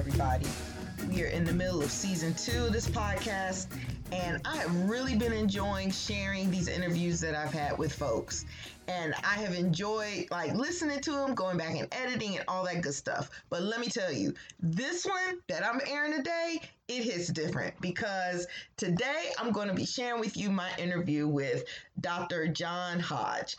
everybody. We are in the middle of season two of this podcast, and I have really been enjoying sharing these interviews that I've had with folks. And I have enjoyed like listening to them, going back and editing and all that good stuff. But let me tell you, this one that I'm airing today, it hits different because today I'm going to be sharing with you my interview with Dr. John Hodge.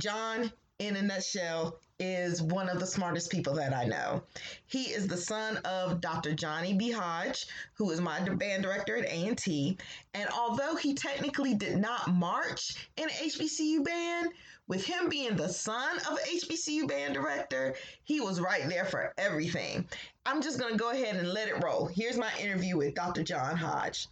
John, in a nutshell, is one of the smartest people that I know. He is the son of Dr. Johnny B. Hodge, who is my band director at A&T. And although he technically did not march in HBCU band, with him being the son of HBCU band director, he was right there for everything. I'm just going to go ahead and let it roll. Here's my interview with Dr. John Hodge.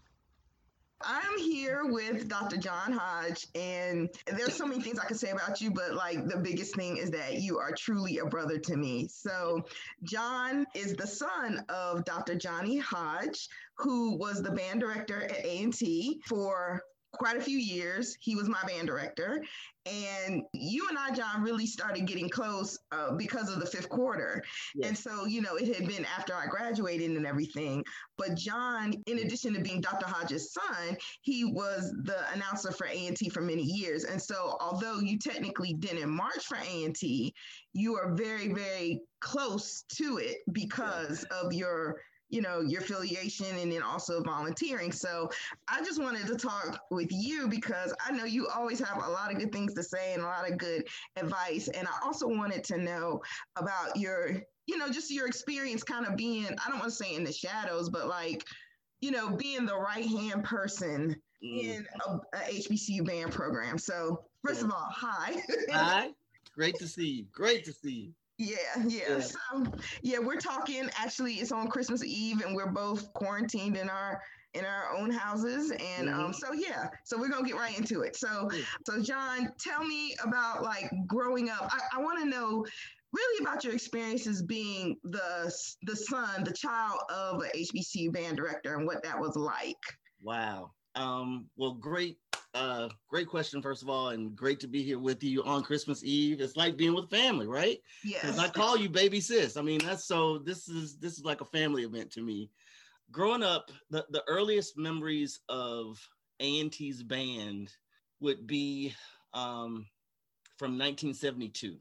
I'm here with Dr. John Hodge, and there's so many things I could say about you, but like the biggest thing is that you are truly a brother to me. So, John is the son of Dr. Johnny Hodge, who was the band director at A&T for quite a few years. He was my band director. And you and I, John, really started getting close uh, because of the fifth quarter. And so, you know, it had been after I graduated and everything. But John, in addition to being Dr. Hodges' son, he was the announcer for A&T for many years. And so, although you technically didn't march for A&T, you are very, very close to it because of your you know your affiliation and then also volunteering. So i just wanted to talk with you because i know you always have a lot of good things to say and a lot of good advice. And i also wanted to know about your you know just your experience kind of being i don't want to say in the shadows but like you know being the right hand person mm. in a, a hbcu band program. So first of all hi. Hi. Great to see you. Great to see you yeah, yeah, yeah. So yeah, we're talking actually it's on Christmas Eve and we're both quarantined in our in our own houses. And um, mm-hmm. um, so yeah, so we're gonna get right into it. So so John, tell me about like growing up. I, I want to know really about your experiences being the the son, the child of a HBCU band director and what that was like. Wow. Um, well, great uh, great question, first of all, and great to be here with you on Christmas Eve. It's like being with family, right? Yes. I call you baby sis. I mean, that's so. This is this is like a family event to me. Growing up, the, the earliest memories of A&T's band would be um, from 1972.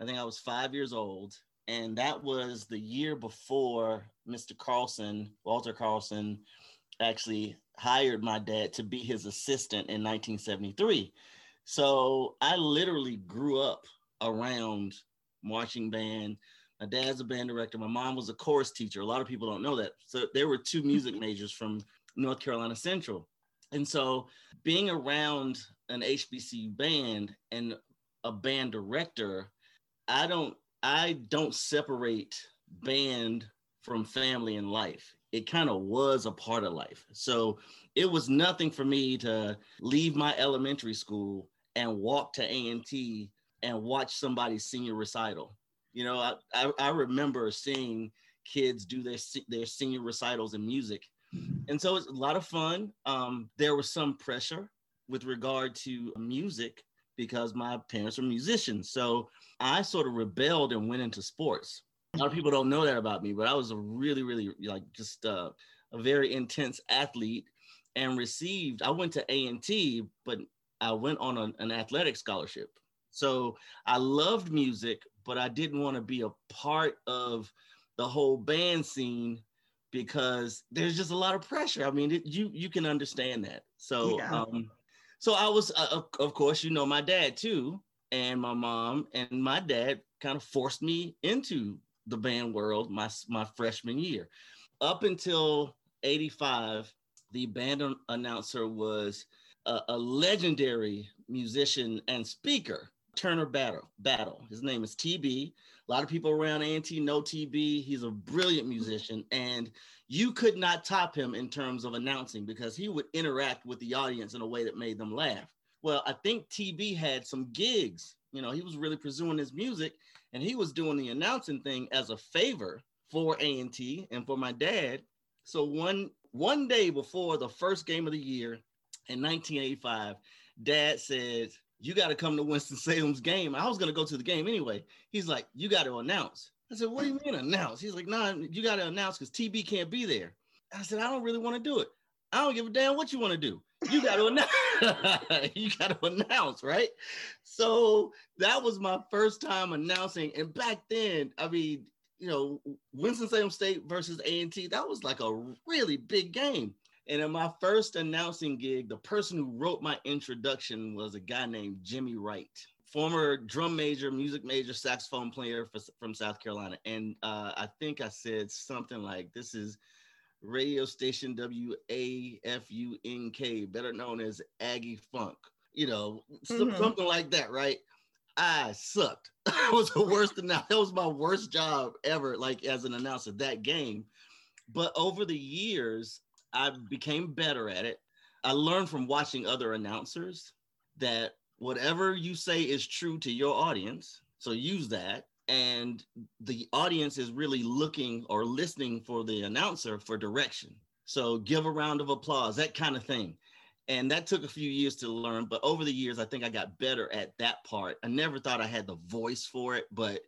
I think I was five years old, and that was the year before Mr. Carlson, Walter Carlson, actually hired my dad to be his assistant in 1973. So I literally grew up around marching band. My dad's a band director. My mom was a chorus teacher. A lot of people don't know that. So there were two music majors from North Carolina Central. And so being around an HBCU band and a band director, I don't I don't separate band from family and life it kind of was a part of life. So it was nothing for me to leave my elementary school and walk to A&T and watch somebody's senior recital. You know, I, I, I remember seeing kids do their, their senior recitals in music. And so it's a lot of fun. Um, there was some pressure with regard to music because my parents were musicians. So I sort of rebelled and went into sports a lot of people don't know that about me, but I was a really, really like just uh, a very intense athlete and received. I went to A and T, but I went on a, an athletic scholarship. So I loved music, but I didn't want to be a part of the whole band scene because there's just a lot of pressure. I mean, it, you you can understand that. So yeah. um, so I was, uh, of course, you know, my dad too, and my mom and my dad kind of forced me into the band world my my freshman year. Up until 85, the band announcer was a, a legendary musician and speaker, Turner Battle. Battle. His name is TB. A lot of people around A&T know TB. He's a brilliant musician, and you could not top him in terms of announcing because he would interact with the audience in a way that made them laugh. Well, I think TB had some gigs. You know, he was really pursuing his music, and he was doing the announcing thing as a favor for A&T and for my dad. So one one day before the first game of the year in 1985, dad said, "You got to come to Winston Salem's game." I was going to go to the game anyway. He's like, "You got to announce." I said, what do you mean announce? He's like, nah, you got to announce because TB can't be there. I said, I don't really want to do it. I don't give a damn what you want to do. You got to announce. you got to announce, right? So that was my first time announcing. And back then, I mean, you know, Winston-Salem State versus A&T, that was like a really big game. And in my first announcing gig, the person who wrote my introduction was a guy named Jimmy Wright, former drum major, music major, saxophone player for, from South Carolina. And uh, I think I said something like, This is radio station WAFUNK, better known as Aggie Funk, you know, mm-hmm. something like that, right? I sucked. I was the worst announcer. That was my worst job ever, like as an announcer, that game. But over the years, I became better at it. I learned from watching other announcers that whatever you say is true to your audience. So use that. And the audience is really looking or listening for the announcer for direction. So give a round of applause, that kind of thing. And that took a few years to learn. But over the years, I think I got better at that part. I never thought I had the voice for it, but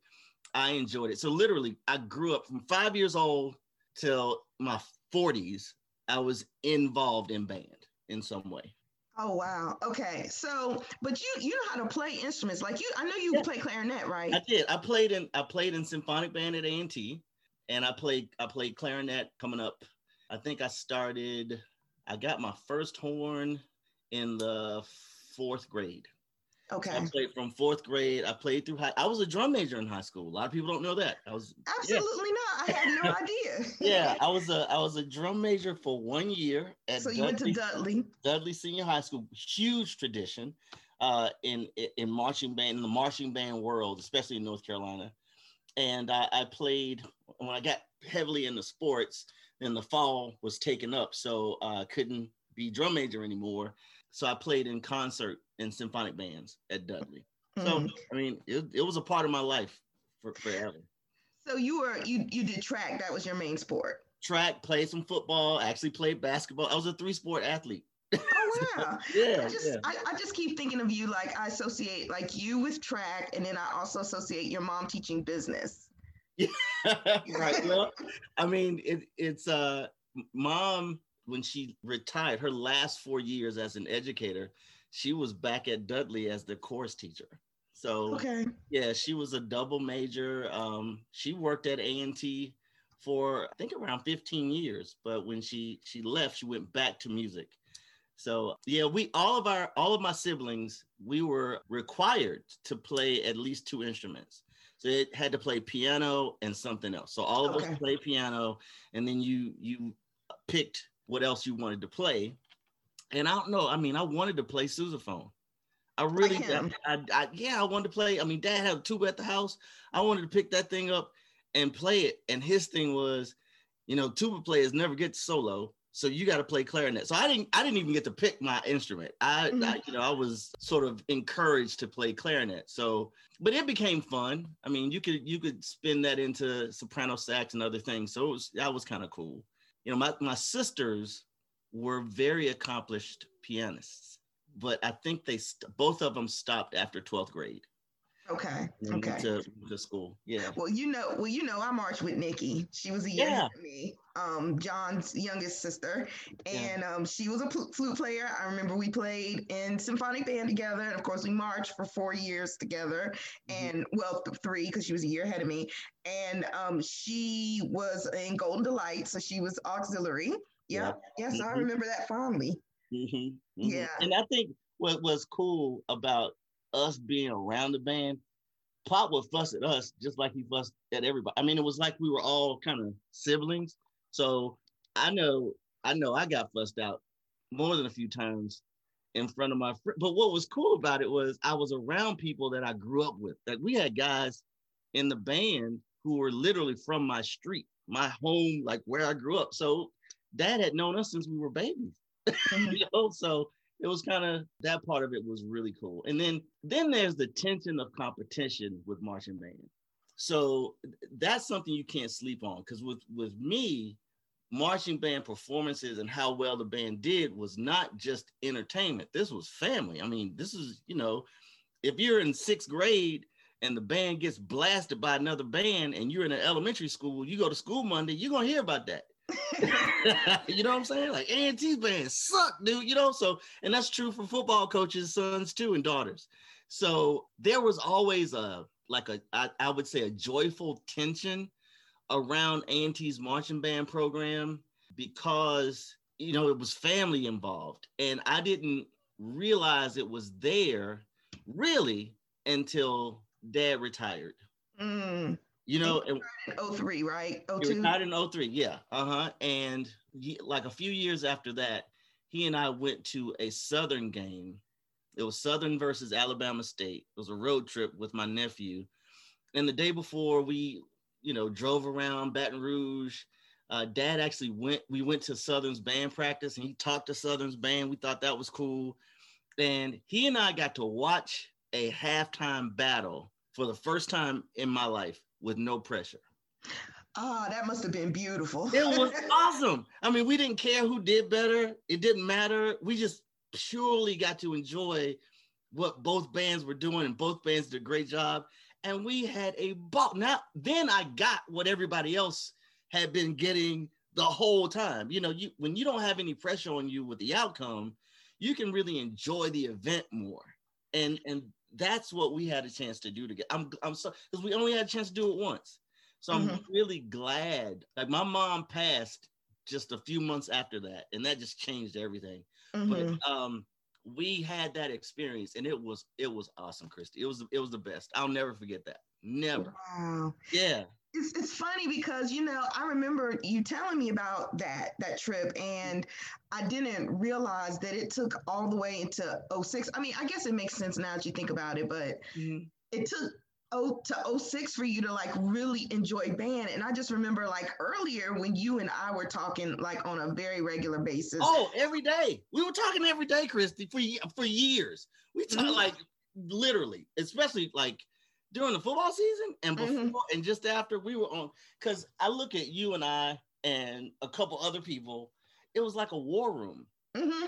I enjoyed it. So literally, I grew up from five years old till my 40s I was involved in band in some way. Oh wow. Okay. So, but you you know how to play instruments. Like you I know you yeah. play clarinet, right? I did. I played in I played in symphonic band at A&T and I played I played clarinet coming up. I think I started I got my first horn in the 4th grade. Okay. I played from fourth grade. I played through high. I was a drum major in high school. A lot of people don't know that. I was absolutely yeah. not. I had no idea. yeah, I was a I was a drum major for one year at. So you Dudley, went to Dudley. Dudley Senior High School, huge tradition, uh, in in marching band in the marching band world, especially in North Carolina. And I, I played when I got heavily into sports. Then the fall was taken up, so I couldn't be drum major anymore. So I played in concert in symphonic bands at Dudley. Mm. So I mean, it, it was a part of my life for forever. So you were you you did track. That was your main sport. Track, played some football. Actually played basketball. I was a three sport athlete. Oh wow! yeah, I just yeah. I, I just keep thinking of you like I associate like you with track, and then I also associate your mom teaching business. Yeah, right. well, I mean, it, it's uh, mom when she retired, her last four years as an educator, she was back at Dudley as the course teacher. So okay. yeah, she was a double major. Um, she worked at A&T for I think around 15 years, but when she she left, she went back to music. So yeah, we all of our all of my siblings, we were required to play at least two instruments. So it had to play piano and something else. So all of okay. us play piano, and then you you picked what else you wanted to play. And I don't know. I mean, I wanted to play sousaphone. I really, I, I, I, yeah, I wanted to play. I mean, Dad had a tuba at the house. I wanted to pick that thing up and play it. And his thing was, you know, tuba players never get solo, so you got to play clarinet. So I didn't, I didn't even get to pick my instrument. I, mm-hmm. I, you know, I was sort of encouraged to play clarinet. So, but it became fun. I mean, you could, you could spin that into soprano sax and other things. So it was, that was kind of cool you know, my, my sisters were very accomplished pianists, but I think they st- both of them stopped after 12th grade. Okay. Okay. To, to school. Yeah. Well, you know, well, you know, I marched with Nikki. She was a year yeah. me. Um, John's youngest sister, and yeah. um, she was a pl- flute player. I remember we played in symphonic band together, and of course, we marched for four years together, mm-hmm. and well, th- three because she was a year ahead of me. And um, she was in Golden Delight, so she was auxiliary. Yep. Yeah. Yes, mm-hmm. I remember that fondly. Mm-hmm. mm-hmm. Yeah. And I think what was cool about us being around the band, Pop would fuss at us just like he fussed at everybody. I mean, it was like we were all kind of siblings. So I know, I know I got fussed out more than a few times in front of my friend. But what was cool about it was I was around people that I grew up with. Like we had guys in the band who were literally from my street, my home, like where I grew up. So dad had known us since we were babies. You know, so it was kind of that part of it was really cool. And then then there's the tension of competition with marching band. So that's something you can't sleep on because with with me, marching band performances and how well the band did was not just entertainment. This was family. I mean, this is you know, if you're in sixth grade and the band gets blasted by another band and you're in an elementary school, you go to school Monday, you're gonna hear about that. you know what I'm saying? Like A&T's band suck, dude. You know, so and that's true for football coaches' sons too and daughters. So there was always a like a I, I would say a joyful tension around A&T's marching band program because you know it was family involved and I didn't realize it was there really until dad retired. Mm. You know, in 03, right? 02? Not in 03, yeah. Uh-huh. And he, like a few years after that, he and I went to a Southern game. It was Southern versus Alabama State. It was a road trip with my nephew. And the day before we, you know, drove around Baton Rouge. Uh, dad actually went, we went to Southern's band practice and he talked to Southern's band. We thought that was cool. And he and I got to watch a halftime battle for the first time in my life with no pressure. Oh, that must have been beautiful. it was awesome. I mean, we didn't care who did better. It didn't matter. We just purely got to enjoy what both bands were doing, and both bands did a great job. And we had a ball. Now, then I got what everybody else had been getting the whole time. You know, you when you don't have any pressure on you with the outcome, you can really enjoy the event more. And and that's what we had a chance to do together. I'm I'm so because we only had a chance to do it once. So I'm mm-hmm. really glad. Like my mom passed just a few months after that, and that just changed everything. Mm-hmm. But um, we had that experience, and it was it was awesome, Christy. It was it was the best. I'll never forget that. Never. Wow. Yeah it's, it's funny because you know i remember you telling me about that that trip and i didn't realize that it took all the way into 06 i mean i guess it makes sense now that you think about it but mm-hmm. it took oh to 06 for you to like really enjoy band and i just remember like earlier when you and i were talking like on a very regular basis oh every day we were talking every day christy for for years we talked mm-hmm. like literally especially like during the football season and mm-hmm. before mm-hmm. and just after we were on because I look at you and I and a couple other people, it was like a war room. Mm-hmm.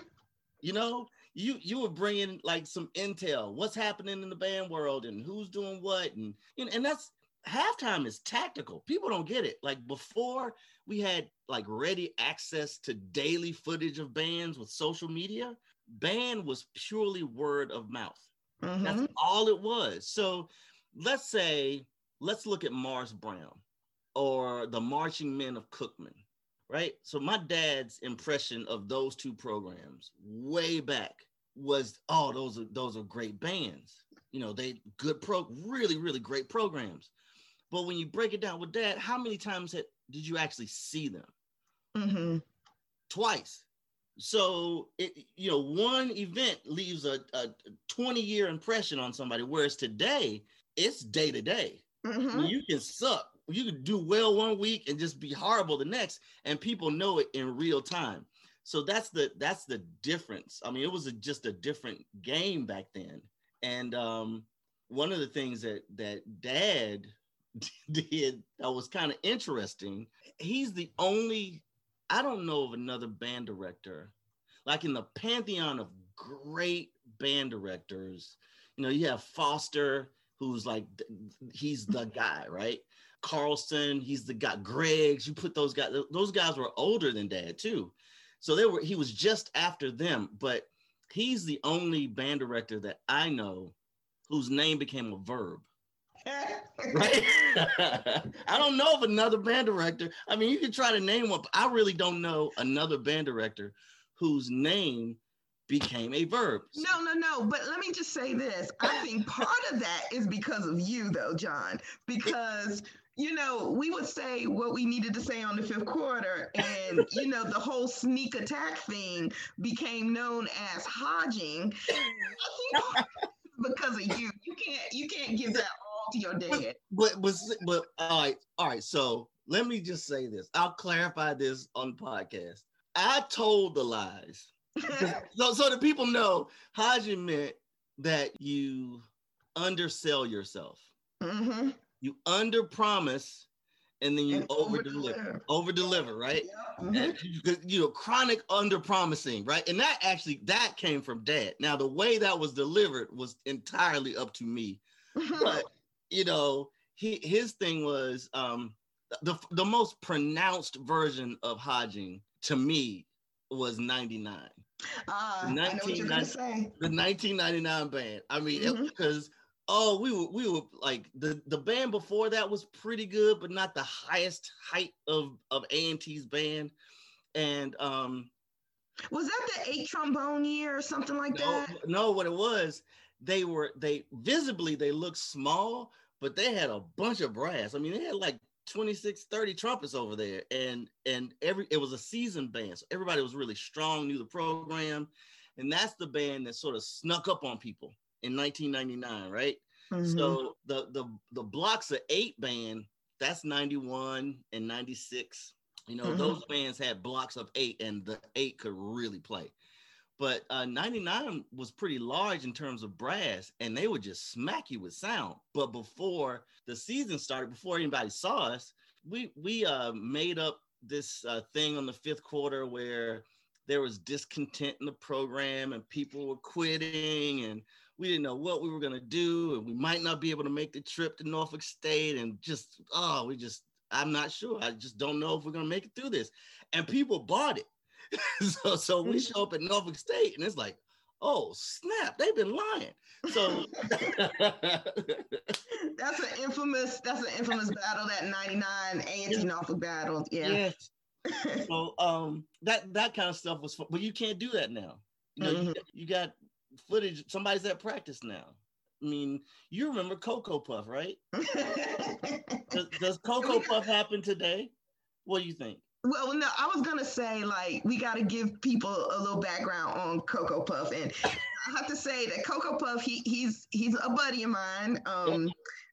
You know, you you were bringing like some intel, what's happening in the band world and who's doing what, and you know, and that's halftime is tactical. People don't get it. Like before, we had like ready access to daily footage of bands with social media. Band was purely word of mouth. Mm-hmm. That's all it was. So let's say, let's look at Mars Brown or the Marching Men of Cookman, right? So my dad's impression of those two programs way back was, oh, those are those are great bands. You know, they good pro, really, really great programs. But when you break it down with dad, how many times had, did you actually see them? Mm-hmm. Twice. So it, you know, one event leaves a, a 20 year impression on somebody, whereas today it's day to day. Mm-hmm. You can suck. You can do well one week and just be horrible the next, and people know it in real time. So that's the that's the difference. I mean, it was a, just a different game back then. And um, one of the things that that Dad did that was kind of interesting. He's the only I don't know of another band director like in the pantheon of great band directors. You know, you have Foster, who's like he's the guy, right? Carlson, he's the guy. Greggs, you put those guys. Those guys were older than Dad too, so they were. He was just after them, but he's the only band director that I know whose name became a verb. right? I don't know of another band director. I mean, you can try to name one, but I really don't know another band director whose name became a verb. No, no, no. But let me just say this. I think part of that is because of you, though, John, because. You know, we would say what we needed to say on the fifth quarter, and you know, the whole sneak attack thing became known as hodging because of you. You can't, you can't give that all to your dad. But, but, but, all right, all right. So let me just say this. I'll clarify this on the podcast. I told the lies so, so the people know Hodgin meant that you undersell yourself. Mm-hmm. You under promise and then you over deliver, over deliver, right? Yeah. Mm-hmm. you know, chronic under promising, right? And that actually that came from dad. Now the way that was delivered was entirely up to me, but you know, he his thing was um the the most pronounced version of Hodging to me was 99. Uh, I know what you're gonna say. The 1999 band. I mean, because mm-hmm. oh, we were we were like the the band before that was pretty good, but not the highest height of of A&T's band. And um was that the eight trombone year or something like no, that? No, what it was, they were they visibly they looked small, but they had a bunch of brass. I mean, they had like 26 30 trumpets over there. And and every it was a seasoned band. So everybody was really strong knew the program. And that's the band that sort of snuck up on people in 1999 right? Mm-hmm. so the the the blocks of eight band. That's 91 and 96 you know mm-hmm. those bands had blocks of eight and the eight could really play but uh, 99 was pretty large in terms of brass and they would just smack you with sound. But before the season started before anybody saw us we we uh, made up this uh, thing on the fifth quarter where there was discontent in the program and people were quitting and we didn't know what we were going to do and we might not be able to make the trip to norfolk state and just oh we just i'm not sure. I just don't know if we're going to make it through this. And people bought it so so we mm-hmm. show up at Norfolk State and it's like, oh snap, they've been lying. So that's an infamous that's an infamous battle, that 99 A&T Norfolk battle. Yeah. Yes. so um that that kind of stuff was fun, but you can't do that now. You know, mm-hmm. you, you got footage, somebody's at practice now. I mean, you remember Cocoa Puff, right? does, does Cocoa Puff happen today? What do you think? Well, no, I was gonna say like we got to give people a little background on Cocoa Puff, and I have to say that Cocoa Puff, he he's he's a buddy of mine. Um,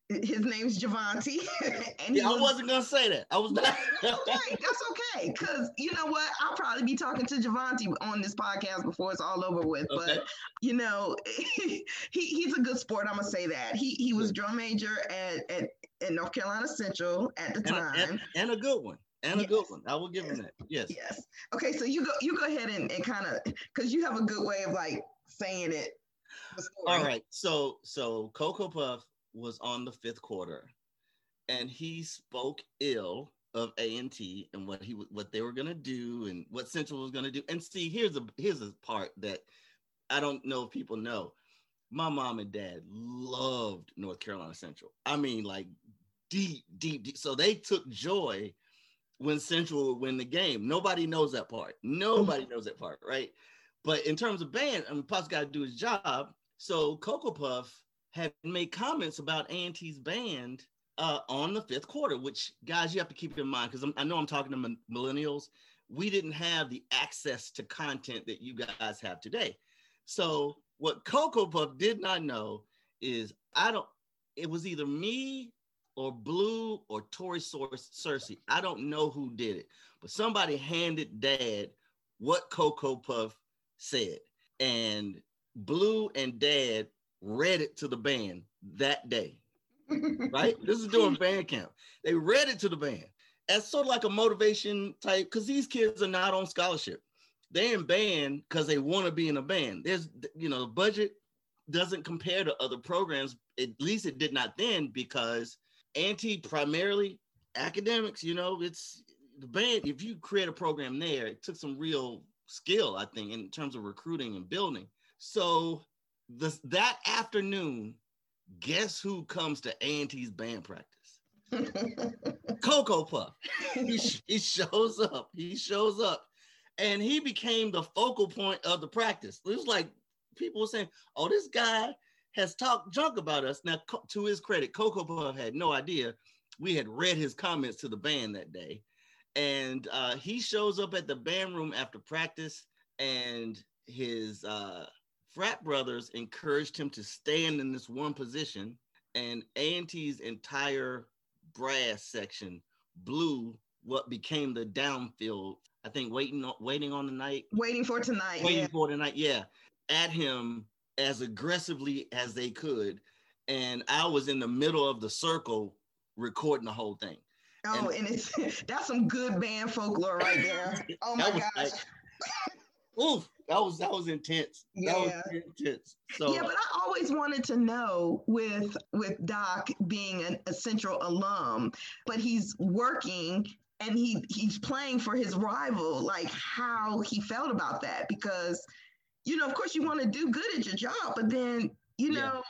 his name's Javante. and yeah, was, I wasn't gonna say that. I was not. okay, that's okay. Cause you know what? I'll probably be talking to Javante on this podcast before it's all over with. Okay. But you know, he he's a good sport. I'm gonna say that. He he was drum major at at, at North Carolina Central at the time, and, and, and a good one and yes. a good one. I will give yes. him that. Yes. Yes. Okay, so you go you go ahead and, and kind of because you have a good way of like saying it. All right. So so Cocoa Puff was on the fifth quarter, and he spoke ill of A and T and what he what they were gonna do and what Central was gonna do. And see, here's a here's a part that I don't know if people know. My mom and dad loved North Carolina Central. I mean, like deep, deep, deep. So they took joy when Central would win the game. Nobody knows that part. Nobody knows that part, right? But in terms of band, I mean, Puff's got to do his job. So Cocoa Puff had made comments about A&T's band uh, on the fifth quarter, which guys you have to keep in mind because I know I'm talking to millennials. We didn't have the access to content that you guys have today. So what Cocoa Puff did not know is I don't. It was either me or Blue or Tori Searcy. I don't know who did it, but somebody handed Dad what Coco Puff said, and Blue and Dad read it to the band that day. right? This is during band camp. They read it to the band as sort of like a motivation type because these kids are not on scholarship. They're in band because they want to be in a band. There's, you know, the budget doesn't compare to other programs. At least it did not then because A&T primarily academics, you know, it's the band. If you create a program there, it took some real skill, I think, in terms of recruiting and building. So the, that afternoon, guess who comes to A&T's band practice? Cocoa Puff. He, he shows up. He shows up. And he became the focal point of the practice. It was like people were saying, oh, this guy has talked junk about us. Now, to his credit, Coco Puff had no idea we had read his comments to the band that day. And uh, he shows up at the band room after practice, and his uh, frat brothers encouraged him to stand in this one position. And A&T's entire brass section blew what became the downfield. I think waiting on waiting on the night. Waiting for tonight. Waiting yeah. for tonight. Yeah. At him as aggressively as they could. And I was in the middle of the circle recording the whole thing. Oh, and, and it's that's some good band folklore right there. Oh my gosh. Like, oof. that was that was intense. Yeah. That was intense. So yeah, but I always wanted to know with with Doc being an, a Central alum, but he's working and he he's playing for his rival, like how he felt about that because you know, of course, you want to do good at your job, but then you know. Yeah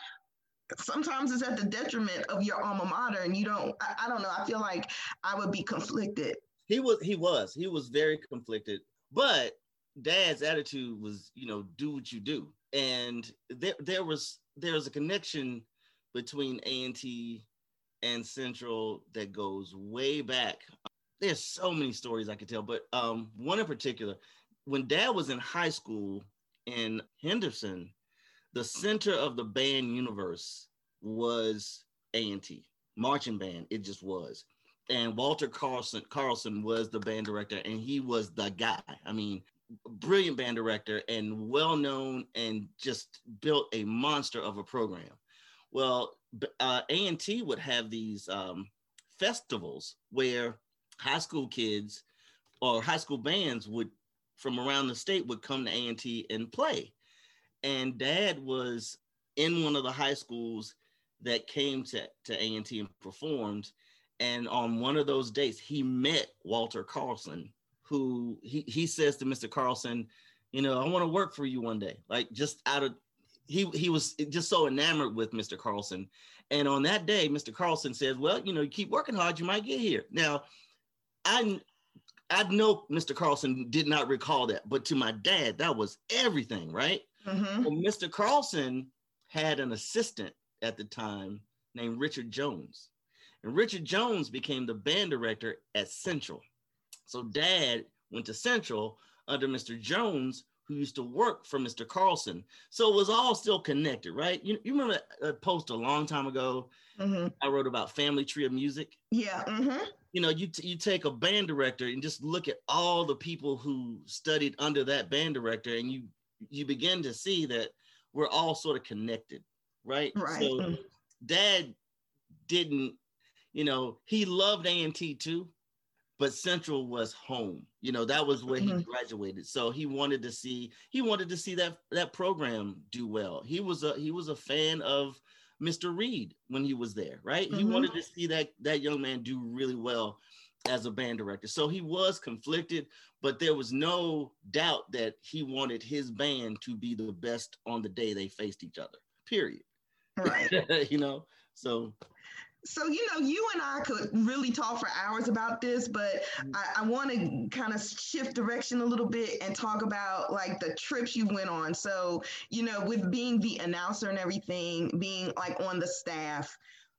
sometimes it's at the detriment of your alma mater and you don't I, I, don't know i feel like i would be conflicted. He was he was he was very conflicted but dad's attitude was you know do what you do. And there there was there was a connection between a&t and central that goes way back. There's so many stories i could tell but um one in particular when dad was in high school in henderson the center of the band universe was A&T marching band. It just was. And Walter Carlson Carlson was the band director, and he was the guy. I mean, brilliant band director and well known, and just built a monster of a program. Well, uh, A&T would have these um, festivals where high school kids or high school bands would from around the state would come to A&T and play and dad was in one of the high schools that came to, to A&T and performed. And on one of those dates, he met Walter Carlson, who he, he says to Mr. Carlson, you know, I want to work for you one day. Like just out of he he was just so enamored with Mr. Carlson. And on that day, Mr. Carlson says, Well, you know, you keep working hard, you might get here. Now, I I know Mr. Carlson did not recall that, but to my dad, that was everything, right? Mm-hmm. Well, Mr. Carlson had an assistant at the time named Richard Jones. And Richard Jones became the band director at Central. So dad went to Central under Mr. Jones, who used to work for Mr. Carlson. So it was all still connected, right? You, you remember a post a long time ago mm-hmm. I wrote about family tree of music? Yeah. Mm-hmm. You know, you, t- you take a band director and just look at all the people who studied under that band director and you you begin to see that we're all sort of connected, right? Right. So dad didn't, you know, he loved A&T too, but Central was home. You know, that was where mm-hmm. he graduated. So he wanted to see he wanted to see that that program do well. He was a he was a fan of Mr. Reed when he was there, right? Mm-hmm. He wanted to see that that young man do really well as a band director. So he was conflicted, but there was no doubt that he wanted his band to be the best on the day they faced each other. Period. Right. you know, so so you know you and i could really talk for hours about this but mm-hmm. i, I want to kind of shift direction a little bit and talk about like the trips you went on so you know with being the announcer and everything being like on the staff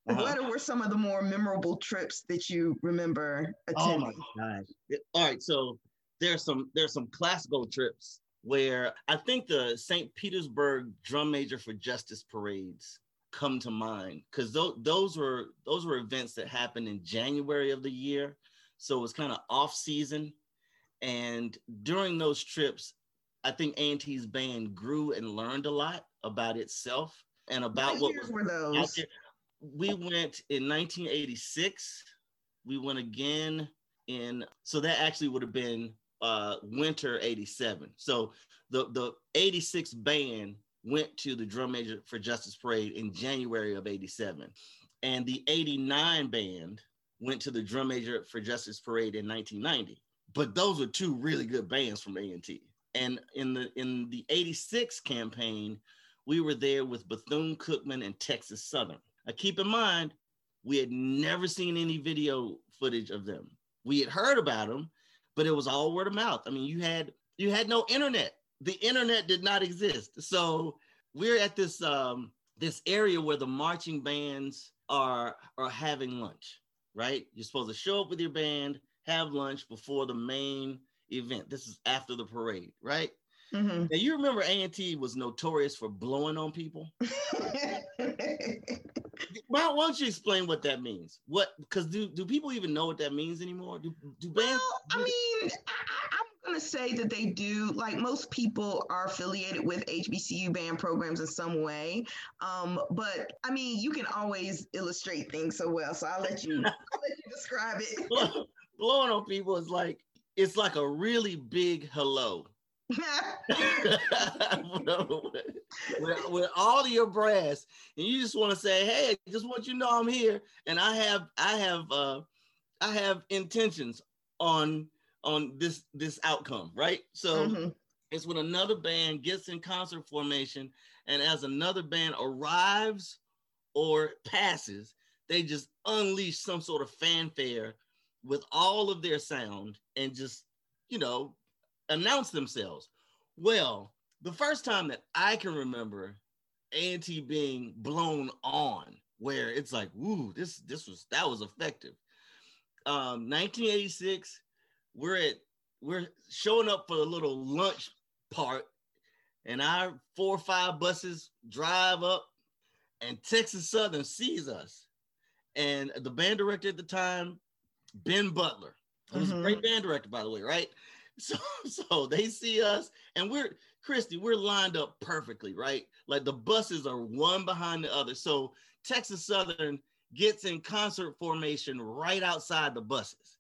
uh-huh. What were some of the more memorable trips that you remember attending? Oh my gosh! All right, so there's some there's some classical trips where I think the St. Petersburg Drum Major for Justice parades come to mind because those those were those were events that happened in January of the year, so it was kind of off season, and during those trips, I think A&T's band grew and learned a lot about itself and about what, what were those we went in 1986. We went again in, so that actually would have been uh, winter 87. So the, the 86 band went to the Drum Major for Justice Parade in January of 87. And the 89 band went to the Drum Major for Justice Parade in 1990. But those were two really good bands from A&T. And in the in the 86 campaign, we were there with Bethune Cookman and Texas Southern. Now, keep in mind, we had never seen any video footage of them. We had heard about them, but it was all word of mouth. I mean, you had you had no internet. The internet did not exist. So we're at this um, this area where the marching bands are are having lunch, right? You're supposed to show up with your band, have lunch before the main event. This is after the parade, right? Mm-hmm. Now you remember A&T was notorious for blowing on people. why, don't you explain what that means? What because do, do people even know what that means anymore? Do, do bands? Well, I mean, I, am gonna say that they do. Like most people are affiliated with HBCU band programs in some way. Um, but I mean, you can always illustrate things so well. So I'll let you I'll let you describe it. Blowing on people is like it's like a really big hello with, with, all your brass, and you just want to say, "Hey, just want you to know I'm here," and I have, I have, uh, I have intentions on on this this outcome, right? So mm-hmm. it's when another band gets in concert formation, and as another band arrives or passes, they just unleash some sort of fanfare with all of their sound and just, you know, announce themselves. Well, the first time that I can remember A&T being blown on, where it's like, "Ooh, this this was that was effective." Um, 1986, we're at we're showing up for a little lunch part, and our four or five buses drive up, and Texas Southern sees us, and the band director at the time, Ben Butler, who's mm-hmm. a great band director, by the way, right? So, so they see us, and we're Christy, we're lined up perfectly, right? Like the buses are one behind the other. So Texas Southern gets in concert formation right outside the buses.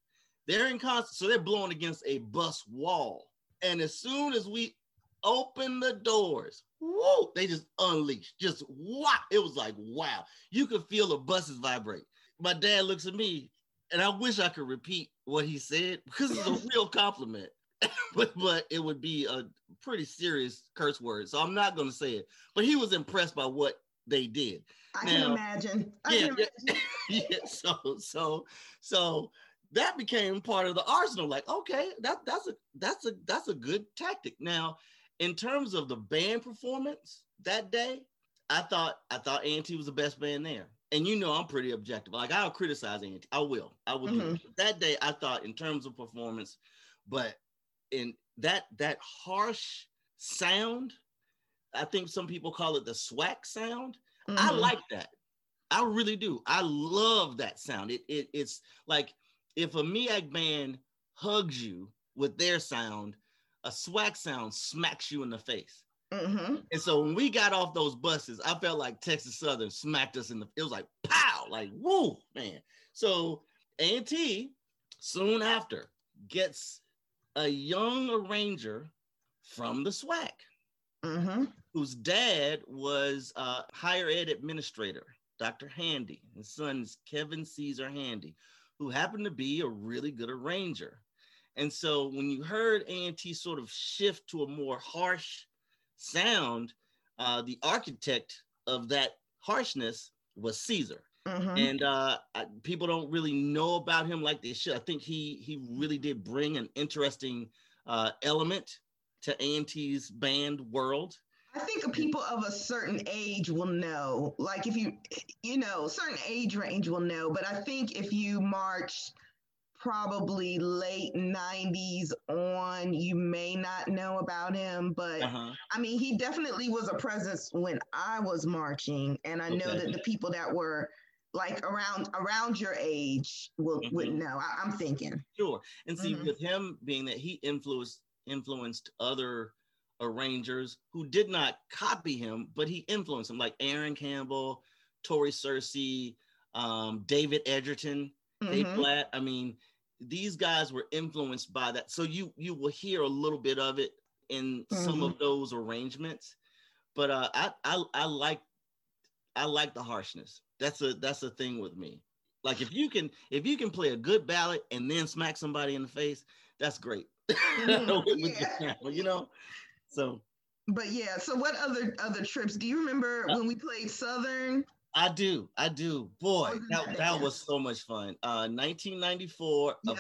They're in concert, so they're blowing against a bus wall. And as soon as we open the doors, whoa, they just unleashed. Just wow. It was like, wow. You could feel the buses vibrate. My dad looks at me, and I wish I could repeat what he said because it's a real compliment. but but it would be a pretty serious curse word. So I'm not gonna say it. But he was impressed by what they did. I now, can imagine. I yeah, can imagine. yeah, yeah. So so so that became part of the arsenal. Like, okay, that that's a that's a that's a good tactic. Now, in terms of the band performance that day, I thought I thought A&T was the best band there. And you know I'm pretty objective. Like I'll criticize A&T. I will. I will mm-hmm. That day I thought in terms of performance, but in that that harsh sound, I think some people call it the SWAC sound. Mm-hmm. I like that. I really do. I love that sound. It, it it's like if a MEAC band hugs you with their sound, a SWAC sound smacks you in the face. Mm-hmm. And so when we got off those buses, I felt like Texas Southern smacked us in the. It was like pow, like woo, man. So A&T soon after gets a young arranger from the SWAC, mm-hmm. whose dad was a higher ed administrator, Dr. Handy. His son is Kevin Caesar Handy, who happened to be a really good arranger. And so when you heard A&T sort of shift to a more harsh sound, uh, the architect of that harshness was Caesar. Mm-hmm. And uh, I, people don't really know about him like they should. I think he he really did bring an interesting uh, element to A&T's band world. I think people of a certain age will know. Like if you, you know, certain age range will know. But I think if you march probably late 90s on, you may not know about him. But uh-huh. I mean, he definitely was a presence when I was marching. And I okay. know that the people that were like around around your age will mm-hmm. would know. I, am thinking. Sure. And see, mm-hmm. with him being that he influenced influenced other arrangers who did not copy him, but he influenced them, like Aaron Campbell, Tori Searcy, um, David Edgerton, mm-hmm. Dave Blatt. I mean, these guys were influenced by that. So you you will hear a little bit of it in mm-hmm. some of those arrangements. But uh, I, I I like I like the harshness. That's a that's a thing with me. Like if you can if you can play a good ballad and then smack somebody in the face, that's great. Mm-hmm. yeah. you know. So. But yeah. So what other other trips do you remember uh, when we played Southern? I do, I do. Boy, that, that was so much fun. Uh, 1994. Yep.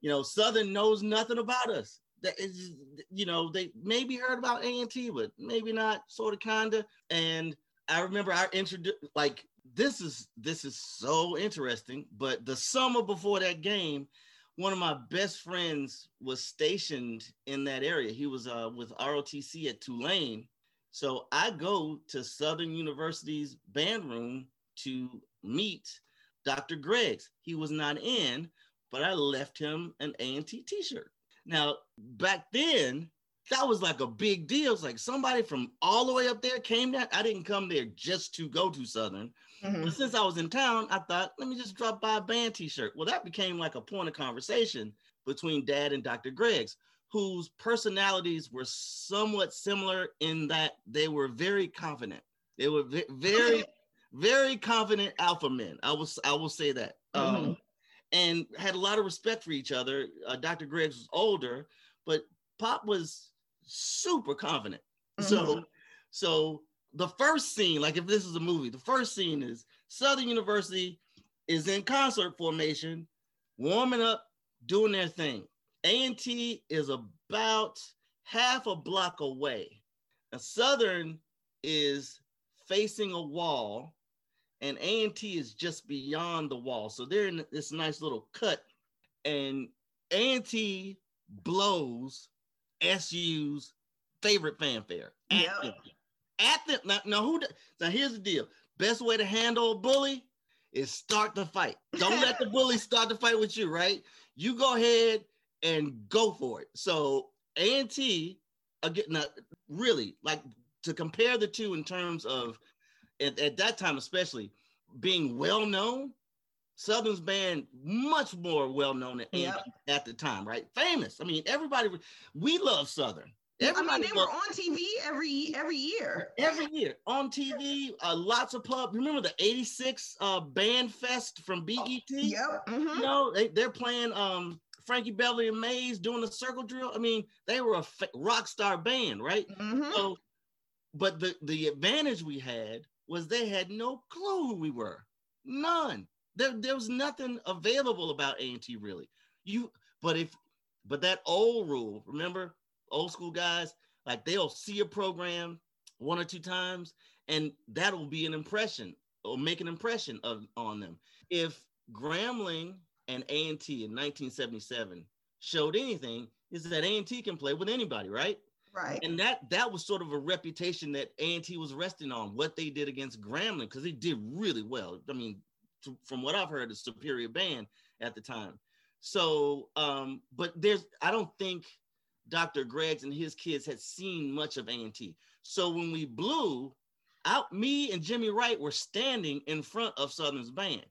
you know, Southern knows nothing about us. That is, you know, they maybe heard about A and T, but maybe not, sort of, kinda. And I remember I introduced like this is this is so interesting. But the summer before that game, one of my best friends was stationed in that area. He was uh, with ROTC at Tulane. So I go to Southern University's band room to meet Dr. Greggs. He was not in, but I left him an A&T t-shirt. Now, back then, that was like a big deal. It's like somebody from all the way up there came down. I didn't come there just to go to Southern. Mm-hmm. But since I was in town, I thought, let me just drop by a band t-shirt. Well, that became like a point of conversation between dad and Dr. Greggs, whose personalities were somewhat similar in that they were very confident. They were very, very confident alpha men. I will I will say that. Mm-hmm. Um, and had a lot of respect for each other. Uh, Dr. Greggs was older, but Pop was super confident. Mm-hmm. So, so the first scene, like if this is a movie, the first scene is Southern University is in concert formation, warming up, doing their thing. A&T is about half a block away. Now, Southern is facing a wall, and A&T is just beyond the wall. So they're in this nice little cut, and A&T blows SU's favorite fanfare. Yep. At them. Now, now, who, now here's the deal. Best way to handle a bully is start the fight. Don't let the bully start the fight with you, right? You go ahead and go for it. So A&T again, now, really like to compare the two in terms of at, at that time, especially being well known. Southern's band much more well known than yep. at the time, right? Famous. I mean, everybody. We love Southern. Everybody I mean, they were on TV every every year. Every year on TV, uh, lots of pub. Remember the '86 uh, Band Fest from BET? Oh, yep. Mm-hmm. You know, they, they're playing um, Frankie Beverly and Maze doing the circle drill. I mean, they were a rock star band, right? Mm-hmm. So, but the the advantage we had was they had no clue who we were, none. There, there was nothing available about A&T really. You, but if, but that old rule, remember, old school guys, like they'll see a program one or two times, and that'll be an impression or make an impression of on them. If Grambling and A&T in 1977 showed anything, is that A&T can play with anybody, right? Right. And that that was sort of a reputation that A&T was resting on what they did against Grambling because they did really well. I mean, to, from what I've heard, a superior band at the time. So, um, but there's I don't think Dr. Greggs and his kids had seen much of A&T. So when we blew out, me and Jimmy Wright were standing in front of Southern's band,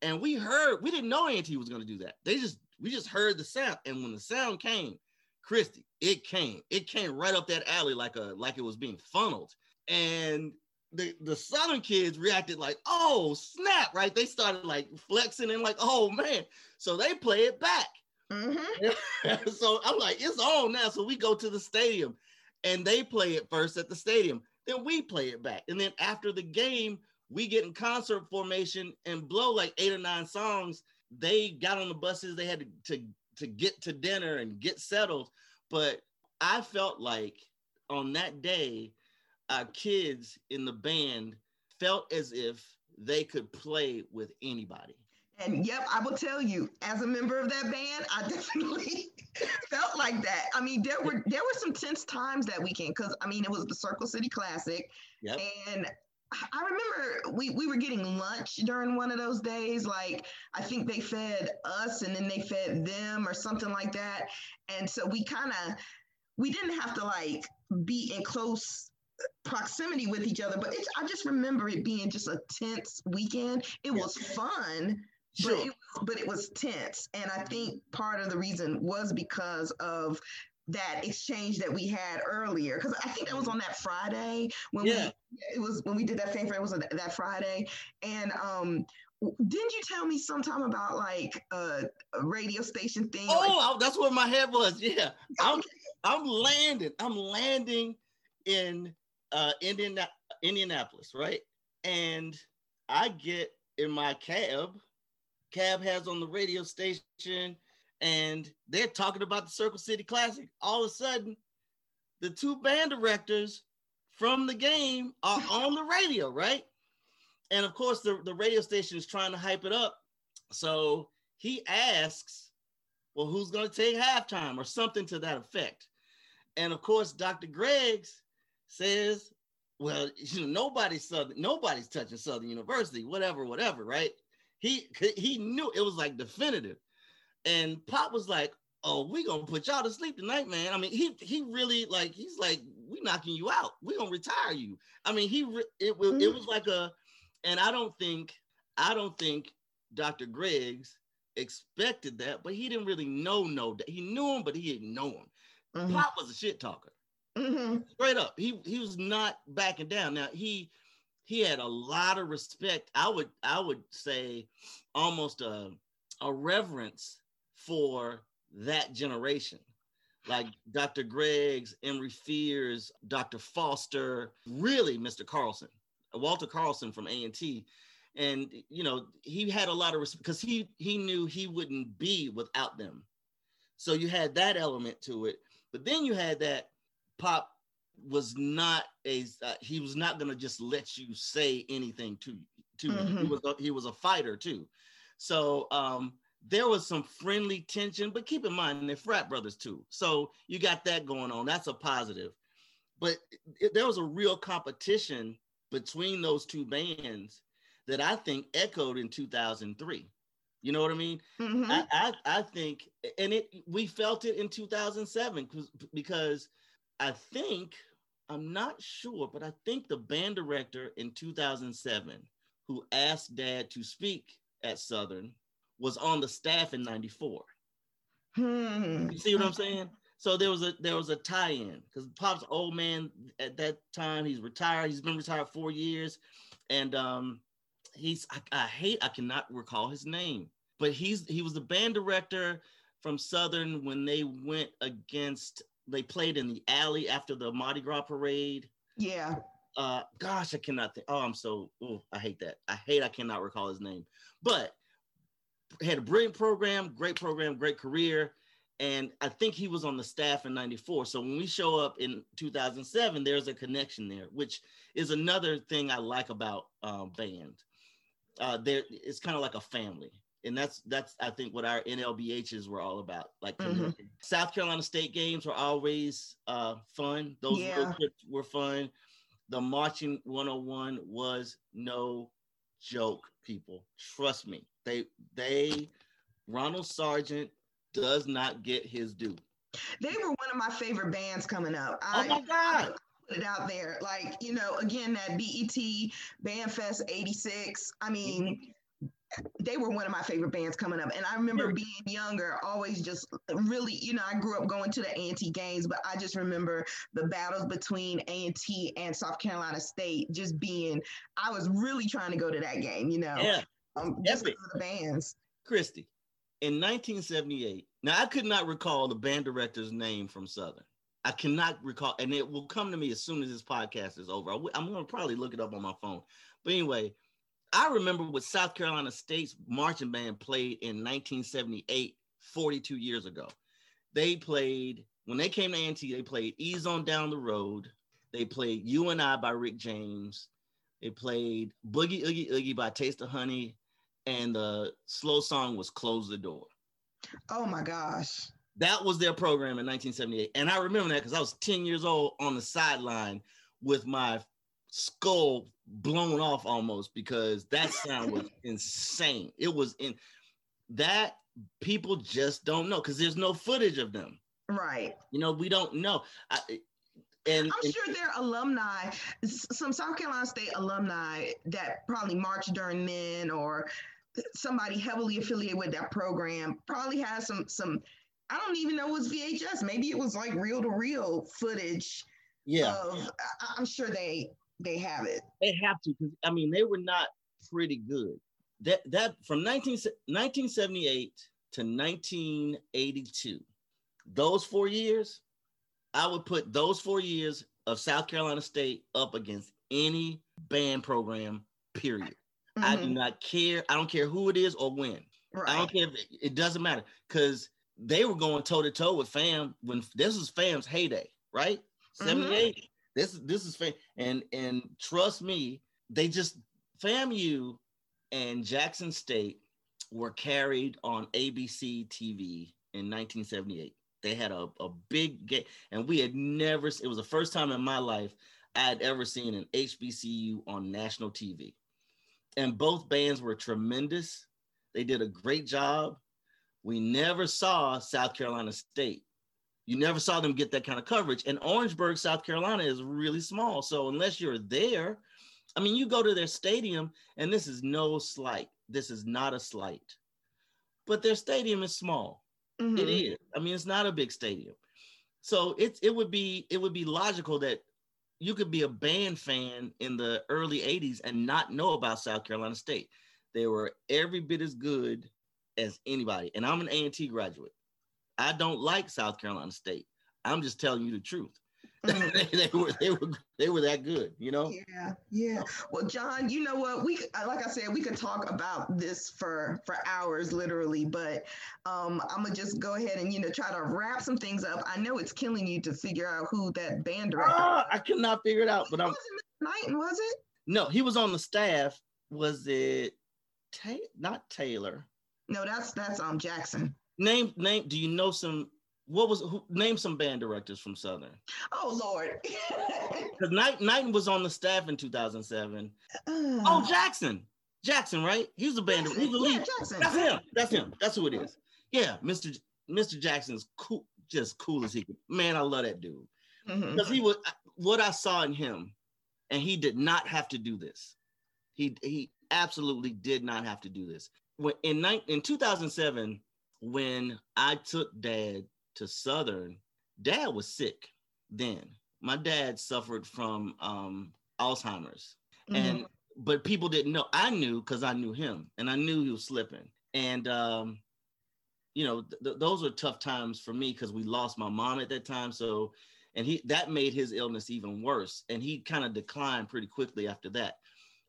and we heard we didn't know A&T was going to do that. They just we just heard the sound, and when the sound came, Christy, it came. It came right up that alley like a like it was being funneled. And the, the Southern kids reacted like, oh, snap, right? They started like flexing and like, oh man. So they play it back. Mm-hmm. so I'm like, it's on now. So we go to the stadium and they play it first at the stadium. Then we play it back. And then after the game, we get in concert formation and blow like eight or nine songs. They got on the buses. They had to, to to get to dinner and get settled. But I felt like on that day, our kids in the band felt as if they could play with anybody. And yep, I will tell you, as a member of that band, I definitely felt like that. I mean, there were there were some tense times that weekend because I mean it was the Circle City Classic, yep. and I remember we, we were getting lunch during one of those days. Like, I think they fed us and then they fed them or something like that. And so we kind of, we didn't have to like be in close proximity with each other, but I just remember it being just a tense weekend. It was fun, Sure. But, it, but it was tense. And I think part of the reason was because of that exchange that we had earlier because I think that was on that Friday when yeah. we it was when we did that fanfare. It was that Friday, and um, didn't you tell me sometime about like a, a radio station thing? Oh, like- that's where my head was. Yeah, I'm I'm landing. I'm landing in uh, Indian Indianapolis, right? And I get in my cab. Cab has on the radio station and they're talking about the Circle City Classic. All of a sudden, the two band directors from the game are on the radio, right? And of course, the, the radio station is trying to hype it up. So he asks, Well, who's going to take halftime or something to that effect? And of course, Dr. Greggs says, Well, you know, nobody's Southern, nobody's touching Southern University, whatever, whatever, right? He he knew it was like definitive. And Pop was like, "Oh, we gonna put y'all to sleep tonight, man." I mean, he he really like he's like, "We knocking you out. We gonna retire you." I mean, he re- it was mm-hmm. it was like a, and I don't think I don't think Dr. Greggs expected that, but he didn't really know no. that He knew him, but he didn't know him. Mm-hmm. Pop was a shit talker. Mm-hmm. Straight up, he he was not backing down. Now he he had a lot of respect. I would I would say almost a a reverence for that generation. Like Dr. Greggs, Emory Fears, Dr. Foster, really Mr. Carlson, Walter Carlson from A&T. And you know, he had a lot of respect because he he knew he wouldn't be without them. So you had that element to it. But then you had that Pop was not a uh, he was not going to just let you say anything to to mm-hmm. He was a, he was a fighter too. So um there was some friendly tension, but keep in mind they're frat brothers too. So you got that going on. That's a positive. But it, there was a real competition between those two bands that I think echoed in 2003. You know what I mean? Mm-hmm. I, I, I think, and it we felt it in 2007 because I think I'm not sure, but I think the band director in 2007 who asked Dad to speak at Southern was on the staff in 94. Hmm. You see what I'm saying? So there was a there was a tie-in because Pop's old man at that time, he's retired. He's been retired four years. And um he's I, I hate I cannot recall his name, but he's he was the band director from Southern when they went against they played in the alley after the Mardi Gras parade. Yeah. Uh gosh, I cannot think. Oh, I'm so oh, I hate that. I hate I cannot recall his name. But had a brilliant program, great program, great career. And I think he was on the staff in 94. So when we show up in 2007, there's a connection there, which is another thing I like about um, band uh, there it's kind of like a family and that's that's I think what our NLBHs were all about. Like mm-hmm. South Carolina State games were always uh, fun. Those yeah. were fun. The marching 101 was no joke, people. Trust me. They they Ronald Sargent does not get his due. They were one of my favorite bands coming up. Oh my god put it out there. Like, you know, again, that BET Bandfest 86. I mean, mm-hmm. They were one of my favorite bands coming up. And I remember being younger, always just really, you know, I grew up going to the A&T games, but I just remember the battles between A&T and South Carolina State just being, I was really trying to go to that game, you know. Yeah. Um, just of the bands. Christy, in 1978, now I could not recall the band director's name from Southern. I cannot recall, and it will come to me as soon as this podcast is over. I'm going to probably look it up on my phone. But anyway, I remember what South Carolina State's marching band played in 1978, 42 years ago. They played, when they came to A&T, they played Ease on Down the Road. They played You and I by Rick James. They played Boogie Oogie Oogie by Taste of Honey. And the slow song was Close the Door. Oh my gosh. That was their program in 1978. And I remember that because I was 10 years old on the sideline with my skull blown off almost because that sound was insane. It was in that people just don't know because there's no footage of them. Right. You know, we don't know. I, and, I'm and, sure there are alumni, some South Carolina State alumni that probably marched during then or somebody heavily affiliated with that program probably has some some I don't even know it was VHS. Maybe it was like reel to reel footage. Yeah, of, I, am sure they they have it. They have to because I mean they were not pretty good. That that from 19, 1978 to 1982, those four years, I would put those four years of South Carolina State up against any band program. Period. Mm-hmm. I do mm-hmm. not care. I don't care who it is or when. Right. I don't care. If it, it doesn't matter because they were going toe to toe with fam when this was fam's heyday, right? Mm-hmm. 78. Mm-hmm. This this is fam and and trust me, they just FAMU and Jackson State were carried on ABC TV in 1978. They had a, a big game, and we had never, it was the first time in my life I had ever seen an HBCU on national TV. And both bands were tremendous. They did a great job we never saw South Carolina State. You never saw them get that kind of coverage. And Orangeburg, South Carolina is really small. So unless you're there, I mean, you go to their stadium, and this is no slight. This is not a slight. But their stadium is small. Mm-hmm. It is. I mean, it's not a big stadium. so it's it would be it would be logical that you could be a band fan in the early 80s and not know about South Carolina State. They were every bit as good as anybody. And I'm an A&T graduate. I don't like South Carolina State. I'm just telling you the truth. Mm. they were they were they were that good, you know. Yeah, yeah. Well, John, you know what? We like I said, we could talk about this for for hours, literally. But um, I'm gonna just go ahead and you know try to wrap some things up. I know it's killing you to figure out who that band director. Ah, I cannot figure it out, but I'm. Knighton? Was it? No, he was on the staff. Was it? Ta- not Taylor. No, that's that's um Jackson. Name name. Do you know some what was who, name some band directors from Southern? Oh Lord, because Knight, Knighton was on the staff in 2007. Uh, oh Jackson, Jackson, right? He was a band. Jackson, he's the lead. Yeah, Jackson. That's him. That's him. That's who it is. Yeah, Mr. Mr. Jackson's cool, just cool as he could. Man, I love that dude because mm-hmm. he was what I saw in him, and he did not have to do this. He he absolutely did not have to do this. When in in 2007, when I took Dad to Southern, dad was sick then. My dad suffered from um, Alzheimer's. Mm-hmm. And but people didn't know. I knew because I knew him and I knew he was slipping. And um, you know, th- those were tough times for me because we lost my mom at that time. So and he that made his illness even worse. And he kind of declined pretty quickly after that.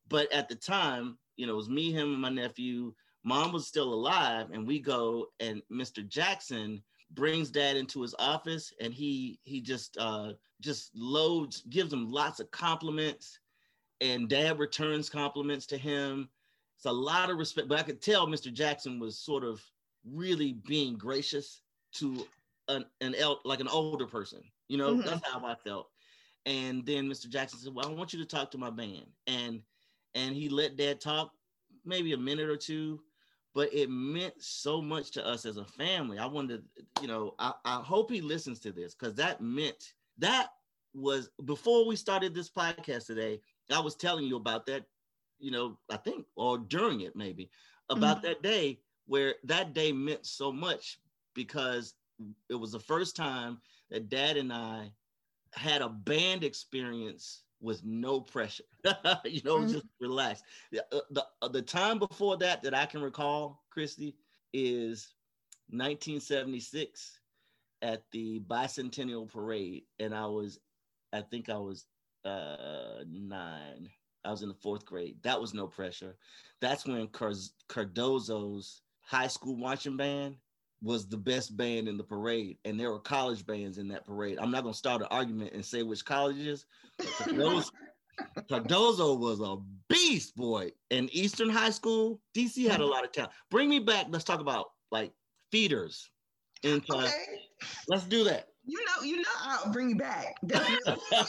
But at the time, you know, it was me, him, and my nephew. Mom was still alive, and we go, and Mr. Jackson brings dad into his office and he he just uh just loads gives him lots of compliments and dad returns compliments to him it's a lot of respect but i could tell mr jackson was sort of really being gracious to an, an el- like an older person you know mm-hmm. that's how i felt and then mr jackson said well i want you to talk to my band and and he let dad talk maybe a minute or two but it meant so much to us as a family. I wanted, you know, I, I hope he listens to this because that meant that was before we started this podcast today. I was telling you about that, you know, I think, or during it maybe, about mm-hmm. that day where that day meant so much because it was the first time that dad and I had a band experience with no pressure. you know, mm-hmm. just relax. The, uh, the, uh, the time before that that I can recall, Christy, is 1976 at the bicentennial parade. And I was, I think I was uh, nine. I was in the fourth grade. That was no pressure. That's when Cardozo's high school marching band was the best band in the parade, and there were college bands in that parade. I'm not gonna start an argument and say which colleges. Those Cardozo was a beast, boy. In Eastern High School, DC had a lot of talent. Bring me back. Let's talk about like feeders. Into, okay. Let's do that. You know, you know, I'll bring you back.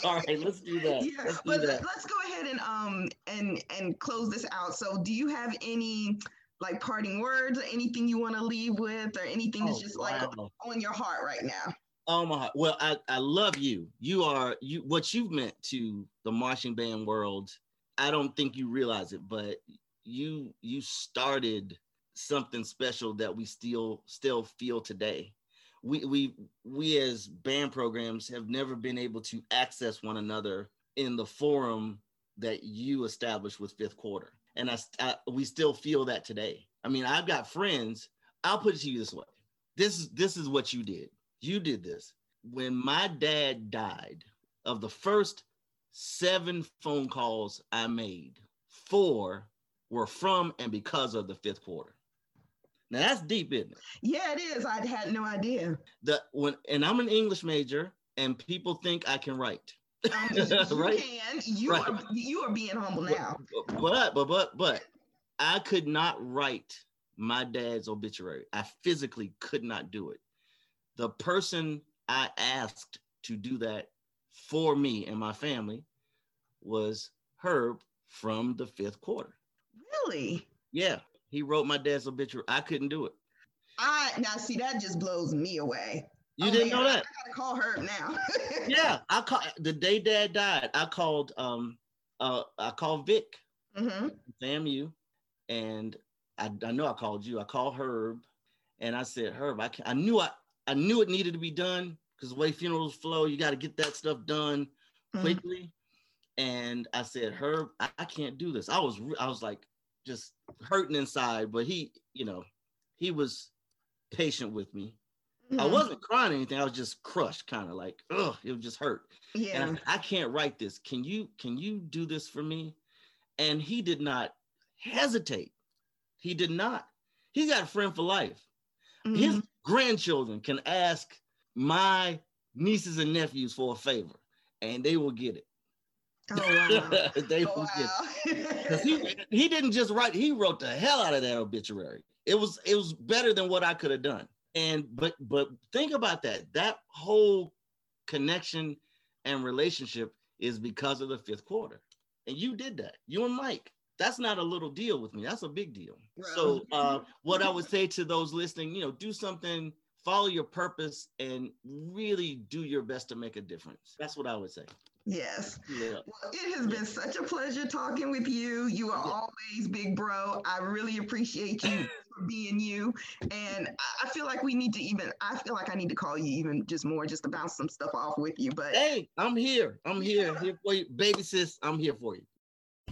All right, let's do that. Yeah, let's but that. let's go ahead and um and and close this out. So, do you have any like parting words or anything you want to leave with or anything oh, that's just wow. like on your heart right now? Oh my heart. Well, I, I love you. You are you what you've meant to the marching band world. I don't think you realize it, but you you started something special that we still still feel today. We we we as band programs have never been able to access one another in the forum that you established with fifth quarter and I, I, we still feel that today. I mean, I've got friends. I'll put it to you this way: this is this is what you did. You did this when my dad died. Of the first seven phone calls I made, four were from and because of the fifth quarter. Now that's deep, isn't it? Yeah, it is. I had no idea. The when and I'm an English major, and people think I can write. Um, you right? can. You right. are you are being humble now. But but but but I could not write my dad's obituary. I physically could not do it. The person I asked to do that for me and my family was Herb from the fifth quarter. Really? Yeah. He wrote my dad's obituary. I couldn't do it. I now see that just blows me away. You oh, didn't know that? I gotta call her now. yeah, I call the day dad died. I called um uh I called Vic, mm-hmm. FAMU, and I, I know I called you. I called Herb, and I said, Herb, I can, I knew I I knew it needed to be done, because the way funerals flow, you got to get that stuff done Mhm. quickly. And I said, Herb, I, I can't do this. I was I was like just hurting inside, but he, you know, he was patient with me. I Mhm. wasn't crying or anything. I was just crushed, kind of like, ugh, it just hurt. Yeah. And I, I can't write this. Can you can you do this for me? And he did not hesitate. He did not. He got a friend for life. His Mhm. grandchildren can ask my nieces and nephews for a favor, and they will get it. Oh, wow. they Oh, will get it. he he didn't just write, he wrote the hell out of that obituary. It was it was better than what I could have done. And but but think about that. That whole connection and relationship is because of the fifth quarter. And you did that. You and Mike. That's not a little deal with me. That's a big deal. So uh what I would say to those listening, you know, do something, follow your purpose and really do your best to make a difference. That's what I would say. yes. Yeah. Well, it has been such a pleasure talking with you. You are Yeah. always big bro. I really appreciate you for being you. And I- I feel like we need to even, I feel like I need to call you even just more just to bounce some stuff off with you. But Hey, I'm here. I'm here. Here for you. Baby sis, I'm here for you.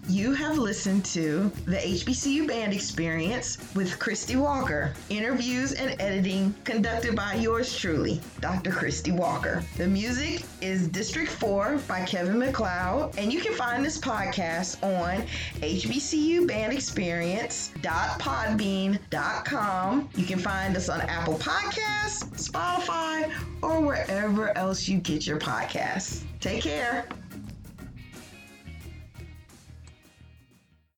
You have listened to the HBCU Band Experience with Christy Walker. Interviews and editing conducted by yours truly, Dr. Christy Walker. The music is District 4 by Kevin MacLeod, and you can find this podcast on hbcubandexperience.podbean.com. You can find us on Apple Podcasts, Spotify, or wherever else you get your podcasts. Take care.